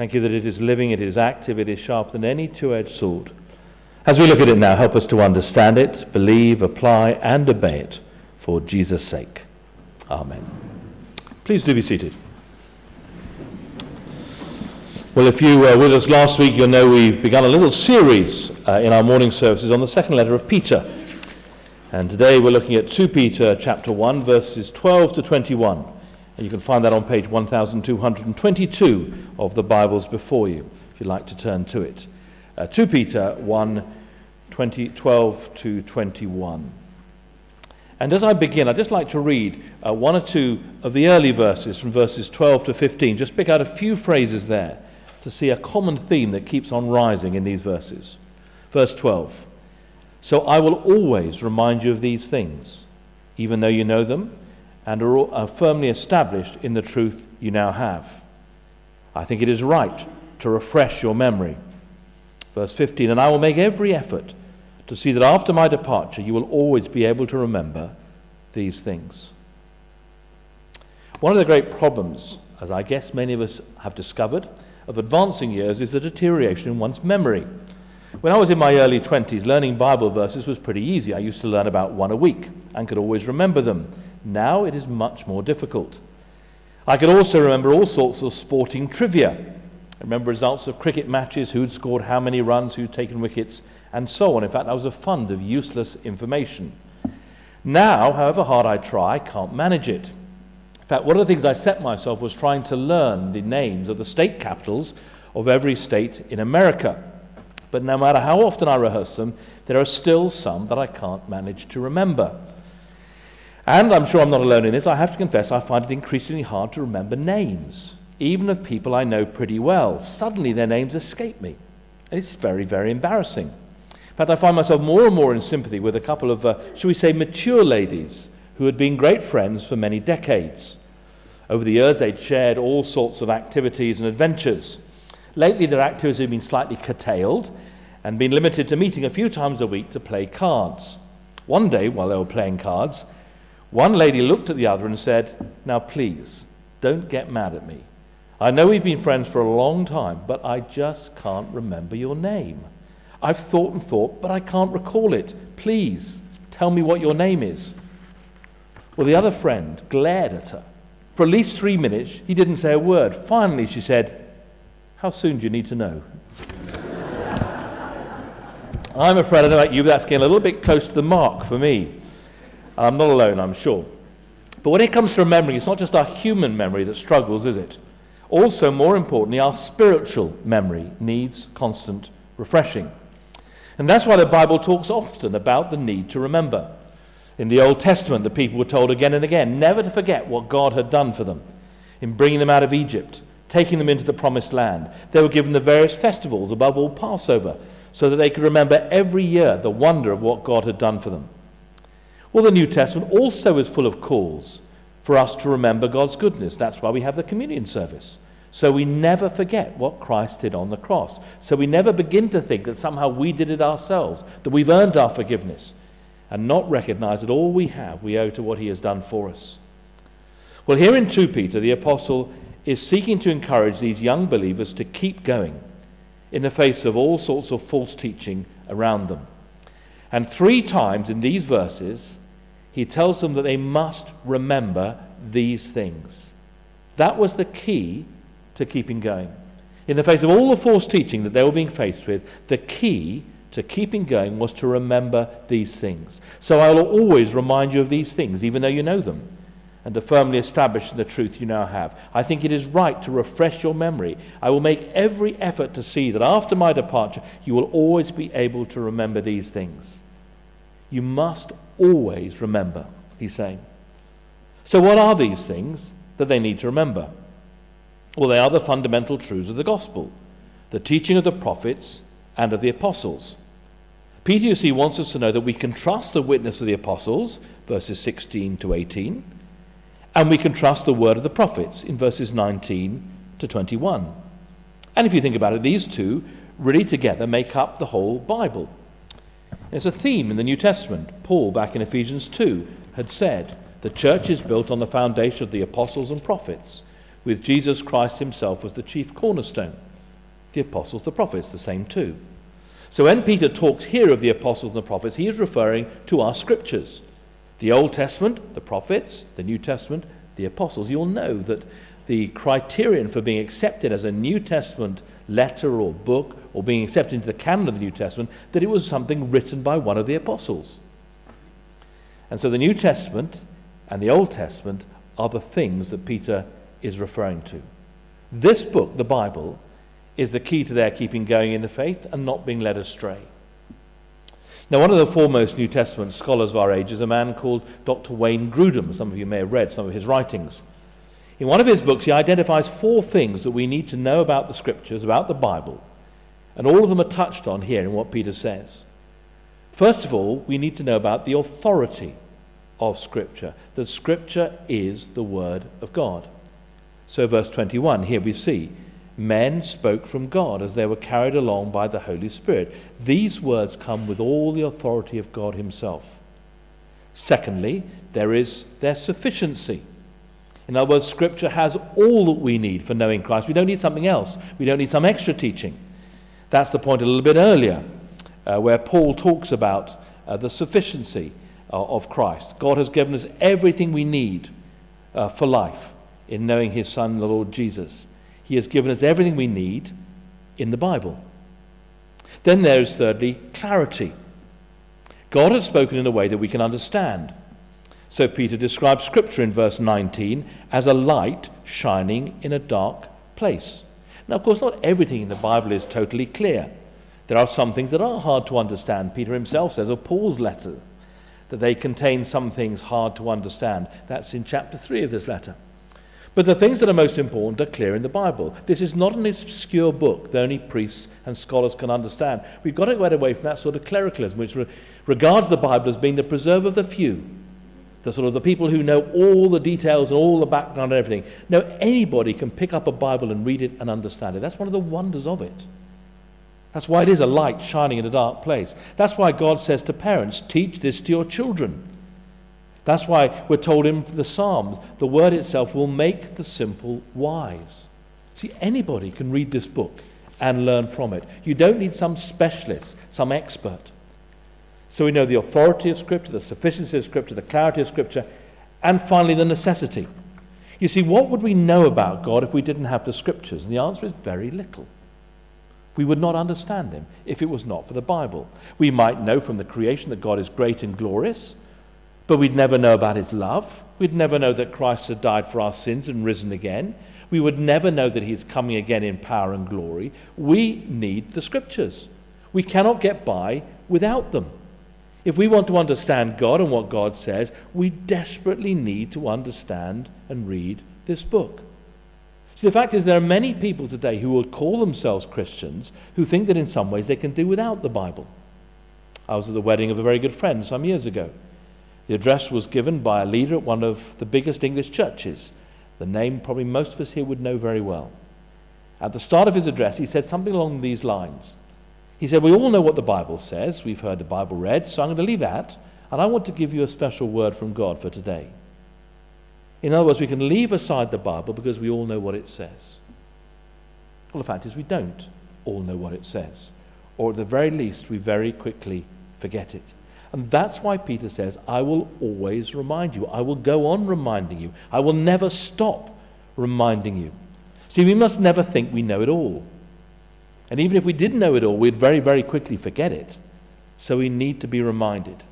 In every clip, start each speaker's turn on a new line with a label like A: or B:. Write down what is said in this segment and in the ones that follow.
A: Thank you that it is living, it is active, it is sharper than any two edged sword. As we look at it now, help us to understand it, believe, apply, and obey it for Jesus' sake. Amen. Please do be seated. Well, if you were with us last week, you'll know we began a little series uh, in our morning services on the second letter of Peter. And today we're looking at 2 Peter chapter 1, verses 12 to 21. You can find that on page 1222 of the Bibles before you, if you'd like to turn to it. Uh, 2 Peter 1, 20, 12 to 21. And as I begin, I'd just like to read uh, one or two of the early verses from verses 12 to 15. Just pick out a few phrases there to see a common theme that keeps on rising in these verses. Verse 12 So I will always remind you of these things, even though you know them and are uh, firmly established in the truth you now have. I think it is right to refresh your memory. Verse 15 And I will make every effort to see that after my departure you will always be able to remember these things. One of the great problems, as I guess many of us have discovered, of advancing years is the deterioration in one's memory. When I was in my early 20s, learning Bible verses was pretty easy. I used to learn about one a week and could always remember them. Now it is much more difficult. I could also remember all sorts of sporting trivia. I remember results of cricket matches, who'd scored how many runs, who'd taken wickets, and so on. In fact, I was a fund of useless information. Now, however hard I try, I can't manage it In fact, one of the things I set myself was trying to learn the names of the state capitals of every state in America. But no matter how often I rehearse them, there are still some that I can't manage to remember. And I'm sure I'm not alone in this. I have to confess, I find it increasingly hard to remember names, even of people I know pretty well. Suddenly their names escape me. And it's very, very embarrassing. In fact, I find myself more and more in sympathy with a couple of, uh, shall we say, mature ladies who had been great friends for many decades. Over the years, they'd shared all sorts of activities and adventures. Lately, their activities have been slightly curtailed and been limited to meeting a few times a week to play cards. One day, while they were playing cards, one lady looked at the other and said, Now, please, don't get mad at me. I know we've been friends for a long time, but I just can't remember your name. I've thought and thought, but I can't recall it. Please, tell me what your name is. Well, the other friend glared at her for at least three minutes, he didn't say a word. Finally, she said, How soon do you need to know? I'm afraid I don't know about you, but that's getting a little bit close to the mark for me. I'm not alone, I'm sure. But when it comes to remembering, it's not just our human memory that struggles, is it? Also, more importantly, our spiritual memory needs constant refreshing. And that's why the Bible talks often about the need to remember. In the Old Testament, the people were told again and again never to forget what God had done for them in bringing them out of Egypt, taking them into the promised land. They were given the various festivals, above all Passover, so that they could remember every year the wonder of what God had done for them. Well, the New Testament also is full of calls for us to remember God's goodness. That's why we have the communion service. So we never forget what Christ did on the cross. So we never begin to think that somehow we did it ourselves, that we've earned our forgiveness and not recognize that all we have we owe to what he has done for us. Well, here in 2 Peter, the apostle is seeking to encourage these young believers to keep going in the face of all sorts of false teaching around them. And three times in these verses, he tells them that they must remember these things. That was the key to keeping going. In the face of all the false teaching that they were being faced with, the key to keeping going was to remember these things. So I will always remind you of these things, even though you know them, and to firmly establish the truth you now have. I think it is right to refresh your memory. I will make every effort to see that after my departure, you will always be able to remember these things. You must always remember, he's saying. So, what are these things that they need to remember? Well, they are the fundamental truths of the gospel, the teaching of the prophets and of the apostles. Peter, you see, wants us to know that we can trust the witness of the apostles, verses 16 to 18, and we can trust the word of the prophets in verses 19 to 21. And if you think about it, these two really together make up the whole Bible. There's a theme in the New Testament. Paul, back in Ephesians 2, had said, The church is built on the foundation of the apostles and prophets, with Jesus Christ himself as the chief cornerstone. the apostles, the prophets, the same too. So when Peter talks here of the apostles and the prophets, he is referring to our scriptures. The Old Testament, the prophets, the New Testament, the apostles. You'll know that the criterion for being accepted as a New Testament letter or book or being accepted into the canon of the New Testament, that it was something written by one of the apostles. And so the New Testament and the Old Testament are the things that Peter is referring to. This book, the Bible, is the key to their keeping going in the faith and not being led astray. Now, one of the foremost New Testament scholars of our age is a man called Dr. Wayne Grudem. Some of you may have read some of his writings. In one of his books, he identifies four things that we need to know about the Scriptures, about the Bible, and all of them are touched on here in what Peter says. First of all, we need to know about the authority of Scripture, that Scripture is the Word of God. So, verse 21, here we see men spoke from God as they were carried along by the Holy Spirit. These words come with all the authority of God Himself. Secondly, there is their sufficiency. In other words, Scripture has all that we need for knowing Christ. We don't need something else, we don't need some extra teaching. That's the point a little bit earlier, uh, where Paul talks about uh, the sufficiency uh, of Christ. God has given us everything we need uh, for life in knowing his Son, the Lord Jesus. He has given us everything we need in the Bible. Then there is, thirdly, clarity. God has spoken in a way that we can understand. So Peter describes Scripture in verse 19 as a light shining in a dark place. Now, of course, not everything in the Bible is totally clear. There are some things that are hard to understand. Peter himself says of Paul's letter that they contain some things hard to understand. That's in chapter 3 of this letter. But the things that are most important are clear in the Bible. This is not an obscure book that only priests and scholars can understand. We've got to get away from that sort of clericalism, which re- regards the Bible as being the preserve of the few, the sort of the people who know all the details and all the background and everything. No, anybody can pick up a Bible and read it and understand it. That's one of the wonders of it. That's why it is a light shining in a dark place. That's why God says to parents, teach this to your children. That's why we're told in the Psalms the word itself will make the simple wise. See, anybody can read this book and learn from it. You don't need some specialist, some expert. So we know the authority of Scripture, the sufficiency of Scripture, the clarity of Scripture, and finally the necessity. You see, what would we know about God if we didn't have the Scriptures? And the answer is very little. We would not understand Him if it was not for the Bible. We might know from the creation that God is great and glorious but we'd never know about his love. We'd never know that Christ had died for our sins and risen again. We would never know that he's coming again in power and glory. We need the scriptures. We cannot get by without them. If we want to understand God and what God says, we desperately need to understand and read this book. See, the fact is, there are many people today who will call themselves Christians who think that in some ways they can do without the Bible. I was at the wedding of a very good friend some years ago. The address was given by a leader at one of the biggest English churches, the name probably most of us here would know very well. At the start of his address, he said something along these lines. He said, We all know what the Bible says. We've heard the Bible read, so I'm going to leave that, and I want to give you a special word from God for today. In other words, we can leave aside the Bible because we all know what it says. Well, the fact is, we don't all know what it says, or at the very least, we very quickly forget it. And that's why Peter says, I will always remind you. I will go on reminding you. I will never stop reminding you. See, we must never think we know it all. And even if we did know it all, we'd very, very quickly forget it. So we need to be reminded.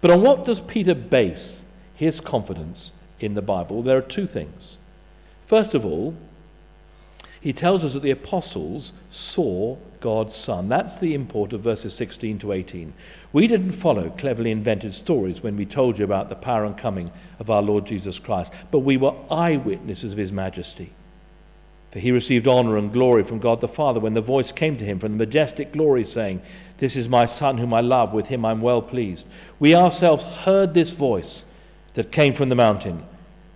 A: But on what does Peter base his confidence in the Bible? There are two things. First of all, he tells us that the apostles saw God's Son. That's the import of verses 16 to 18. We didn't follow cleverly invented stories when we told you about the power and coming of our Lord Jesus Christ, but we were eyewitnesses of his majesty. For he received honor and glory from God the Father when the voice came to him from the majestic glory, saying, This is my Son whom I love, with him I'm well pleased. We ourselves heard this voice that came from the mountain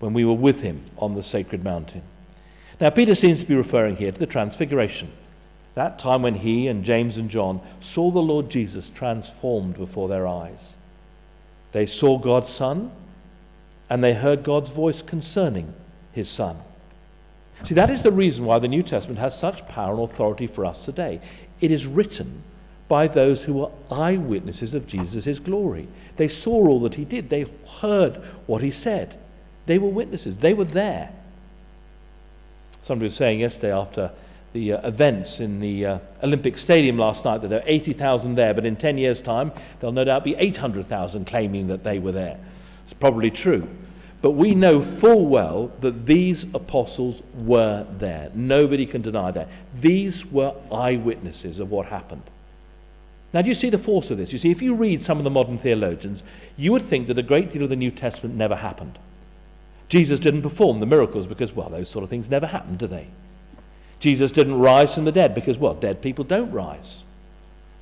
A: when we were with him on the sacred mountain. Now, Peter seems to be referring here to the Transfiguration, that time when he and James and John saw the Lord Jesus transformed before their eyes. They saw God's Son and they heard God's voice concerning his Son. See, that is the reason why the New Testament has such power and authority for us today. It is written by those who were eyewitnesses of Jesus' glory. They saw all that he did, they heard what he said. They were witnesses, they were there. Somebody was saying yesterday after the uh, events in the uh, Olympic Stadium last night that there are 80,000 there, but in 10 years' time, there'll no doubt be 800,000 claiming that they were there. It's probably true. But we know full well that these apostles were there. Nobody can deny that. These were eyewitnesses of what happened. Now, do you see the force of this? You see, if you read some of the modern theologians, you would think that a great deal of the New Testament never happened. Jesus didn't perform the miracles because, well, those sort of things never happen, do they? Jesus didn't rise from the dead because, well, dead people don't rise.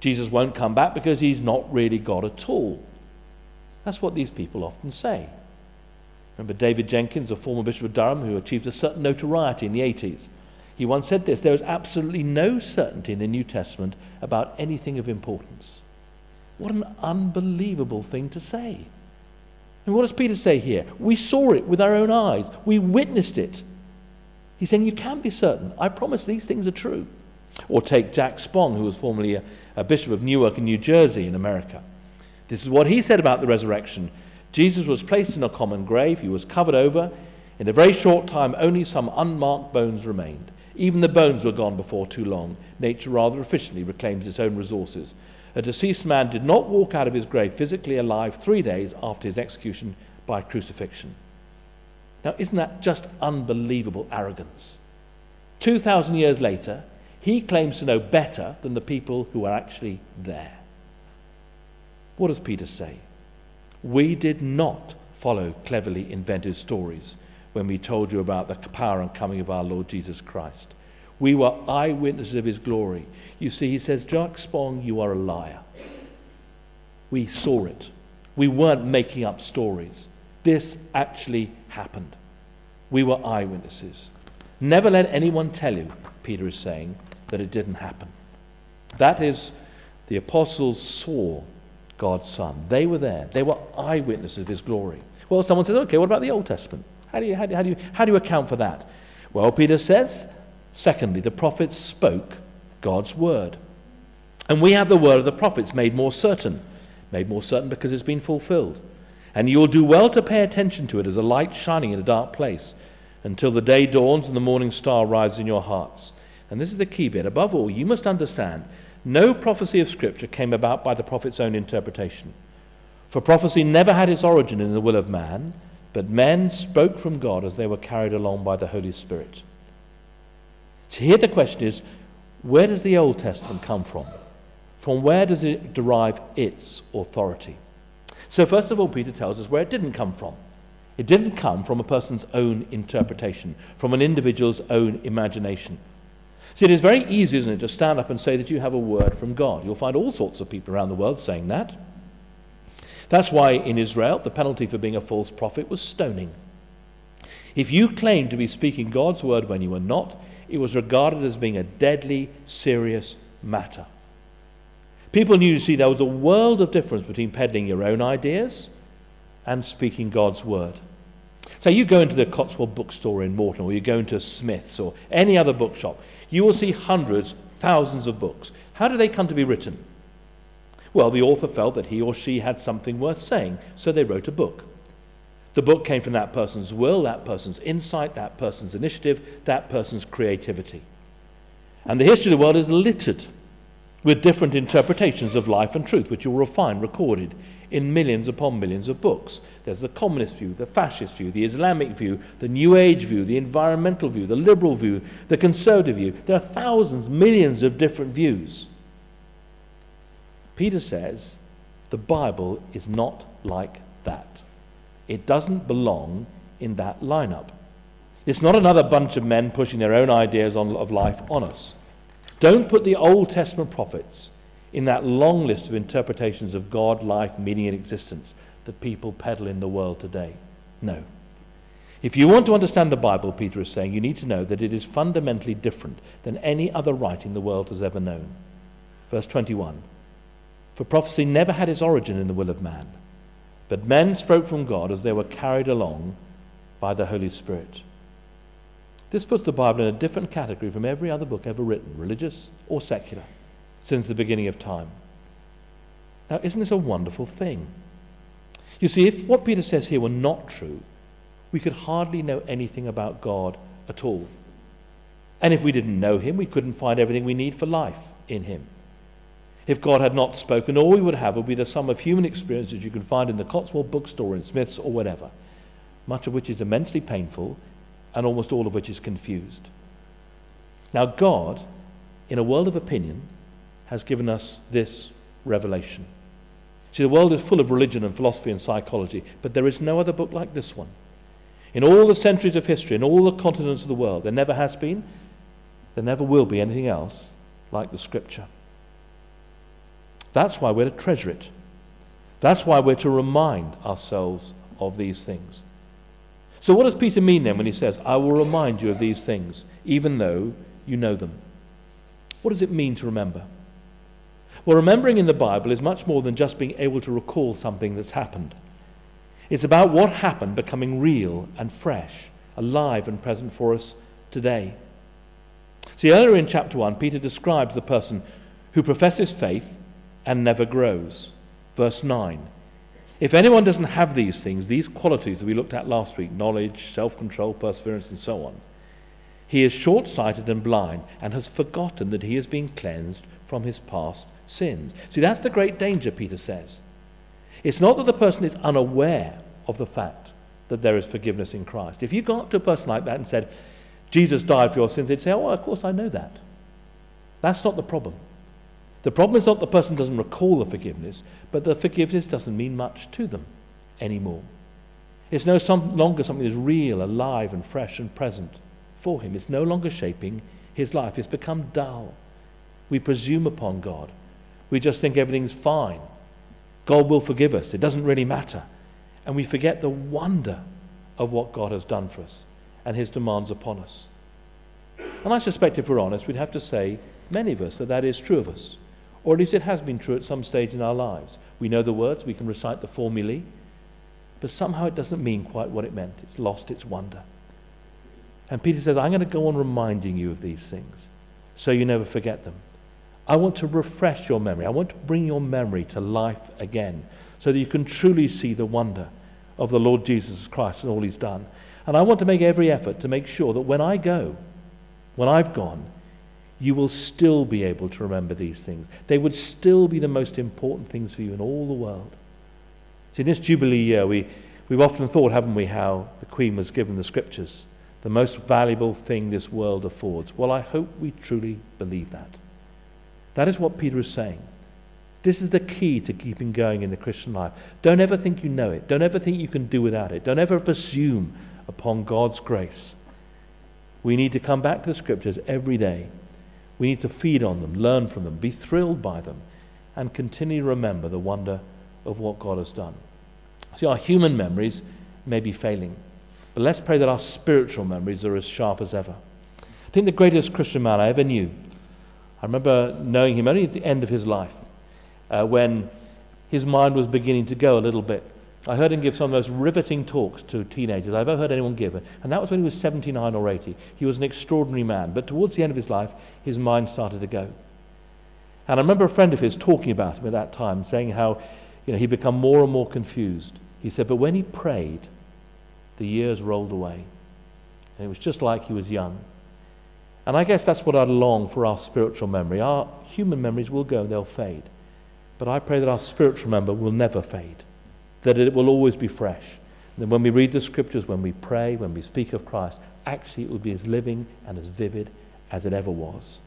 A: Jesus won't come back because he's not really God at all. That's what these people often say. Remember David Jenkins, a former Bishop of Durham, who achieved a certain notoriety in the 80s. He once said this there is absolutely no certainty in the New Testament about anything of importance. What an unbelievable thing to say. And what does Peter say here? We saw it with our own eyes, we witnessed it. He's saying you can be certain. I promise these things are true. Or take Jack Spong, who was formerly a, a bishop of Newark in New Jersey in America. This is what he said about the resurrection. Jesus was placed in a common grave, he was covered over. In a very short time, only some unmarked bones remained. Even the bones were gone before too long. Nature rather efficiently reclaims its own resources. A deceased man did not walk out of his grave physically alive three days after his execution by crucifixion. Now, isn't that just unbelievable arrogance? 2,000 years later, he claims to know better than the people who are actually there. What does Peter say? We did not follow cleverly invented stories when we told you about the power and coming of our Lord Jesus Christ. We were eyewitnesses of his glory. You see, he says, Jack Spong, you are a liar. We saw it. We weren't making up stories. This actually happened. We were eyewitnesses. Never let anyone tell you, Peter is saying, that it didn't happen. That is, the apostles saw God's Son. They were there. They were eyewitnesses of his glory. Well, someone says, okay, what about the Old Testament? How do you, how do, how do you, how do you account for that? Well, Peter says, secondly, the prophets spoke God's word. And we have the word of the prophets made more certain. Made more certain because it's been fulfilled. And you'll do well to pay attention to it as a light shining in a dark place until the day dawns and the morning star rises in your hearts. And this is the key bit. Above all, you must understand no prophecy of Scripture came about by the prophet's own interpretation. For prophecy never had its origin in the will of man, but men spoke from God as they were carried along by the Holy Spirit. So here the question is where does the Old Testament come from? From where does it derive its authority? So, first of all, Peter tells us where it didn't come from. It didn't come from a person's own interpretation, from an individual's own imagination. See, it is very easy, isn't it, to stand up and say that you have a word from God. You'll find all sorts of people around the world saying that. That's why in Israel, the penalty for being a false prophet was stoning. If you claimed to be speaking God's word when you were not, it was regarded as being a deadly, serious matter. People knew, you see, there was a world of difference between peddling your own ideas and speaking God's word. So you go into the Cotswold bookstore in Moreton, or you go into Smith's or any other bookshop, you will see hundreds, thousands of books. How do they come to be written? Well, the author felt that he or she had something worth saying, so they wrote a book. The book came from that person's will, that person's insight, that person's initiative, that person's creativity. And the history of the world is littered with different interpretations of life and truth, which you will find recorded in millions upon millions of books. There's the communist view, the fascist view, the Islamic view, the New Age view, the environmental view, the liberal view, the conservative view. There are thousands, millions of different views. Peter says the Bible is not like that. It doesn't belong in that lineup. It's not another bunch of men pushing their own ideas on, of life on us. Don't put the Old Testament prophets in that long list of interpretations of God, life, meaning, and existence that people peddle in the world today. No. If you want to understand the Bible, Peter is saying, you need to know that it is fundamentally different than any other writing the world has ever known. Verse 21 For prophecy never had its origin in the will of man, but men spoke from God as they were carried along by the Holy Spirit. This puts the Bible in a different category from every other book ever written, religious or secular, since the beginning of time. Now, isn't this a wonderful thing? You see, if what Peter says here were not true, we could hardly know anything about God at all. And if we didn't know him, we couldn't find everything we need for life in him. If God had not spoken, all we would have would be the sum of human experiences you can find in the Cotswold bookstore, in Smith's, or whatever, much of which is immensely painful and almost all of which is confused. Now, God, in a world of opinion, has given us this revelation. See, the world is full of religion and philosophy and psychology, but there is no other book like this one. In all the centuries of history, in all the continents of the world, there never has been, there never will be anything else like the Scripture. That's why we're to treasure it. That's why we're to remind ourselves of these things. So, what does Peter mean then when he says, I will remind you of these things, even though you know them? What does it mean to remember? Well, remembering in the Bible is much more than just being able to recall something that's happened. It's about what happened becoming real and fresh, alive and present for us today. See, earlier in chapter 1, Peter describes the person who professes faith and never grows. Verse 9 If anyone doesn't have these things, these qualities that we looked at last week knowledge, self control, perseverance, and so on he is short sighted and blind and has forgotten that he has been cleansed from his past sins. See, that's the great danger, Peter says. It's not that the person is unaware of the fact that there is forgiveness in Christ. If you got up to a person like that and said, Jesus died for your sins, they'd say, Oh, of course I know that. That's not the problem. The problem is not the person doesn't recall the forgiveness, but the forgiveness doesn't mean much to them anymore. It's no some, longer something that's real, alive, and fresh and present for him. It's no longer shaping his life. It's become dull. We presume upon God. We just think everything's fine. God will forgive us. It doesn't really matter. And we forget the wonder of what God has done for us and his demands upon us. And I suspect, if we're honest, we'd have to say, many of us, that that is true of us. Or at least it has been true at some stage in our lives. We know the words, we can recite the formulae, but somehow it doesn't mean quite what it meant. It's lost its wonder. And Peter says, I'm going to go on reminding you of these things so you never forget them. I want to refresh your memory. I want to bring your memory to life again so that you can truly see the wonder of the Lord Jesus Christ and all he's done. And I want to make every effort to make sure that when I go, when I've gone, you will still be able to remember these things. They would still be the most important things for you in all the world. See, in this Jubilee year, we, we've often thought, haven't we, how the Queen was given the scriptures the most valuable thing this world affords. Well, I hope we truly believe that. That is what Peter is saying. This is the key to keeping going in the Christian life. Don't ever think you know it. Don't ever think you can do without it. Don't ever presume upon God's grace. We need to come back to the scriptures every day. We need to feed on them, learn from them, be thrilled by them, and continue to remember the wonder of what God has done. See, our human memories may be failing. But let's pray that our spiritual memories are as sharp as ever. I think the greatest Christian man I ever knew, I remember knowing him only at the end of his life, uh, when his mind was beginning to go a little bit. I heard him give some of the most riveting talks to teenagers I've ever heard anyone give, and that was when he was 79 or 80. He was an extraordinary man, but towards the end of his life, his mind started to go. And I remember a friend of his talking about him at that time, saying how you know, he'd become more and more confused. He said, but when he prayed, the years rolled away. And it was just like he was young. And I guess that's what I long for our spiritual memory. Our human memories will go, they'll fade. But I pray that our spiritual memory will never fade, that it will always be fresh. That when we read the scriptures, when we pray, when we speak of Christ, actually it will be as living and as vivid as it ever was.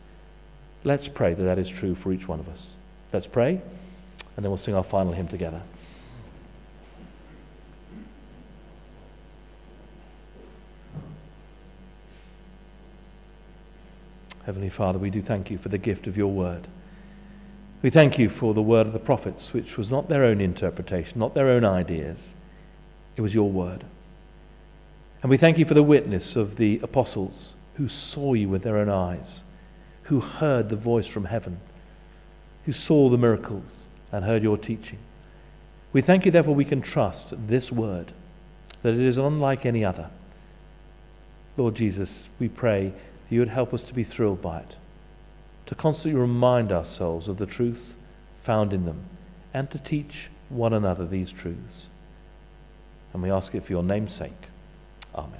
A: Let's pray that that is true for each one of us. Let's pray, and then we'll sing our final hymn together. Heavenly Father, we do thank you for the gift of your word. We thank you for the word of the prophets, which was not their own interpretation, not their own ideas. It was your word. And we thank you for the witness of the apostles who saw you with their own eyes, who heard the voice from heaven, who saw the miracles and heard your teaching. We thank you, therefore, we can trust this word, that it is unlike any other Lord Jesus, we pray that you would help us to be thrilled by it, to constantly remind ourselves of the truths found in them, and to teach one another these truths. And we ask it for your name's sake. Amen.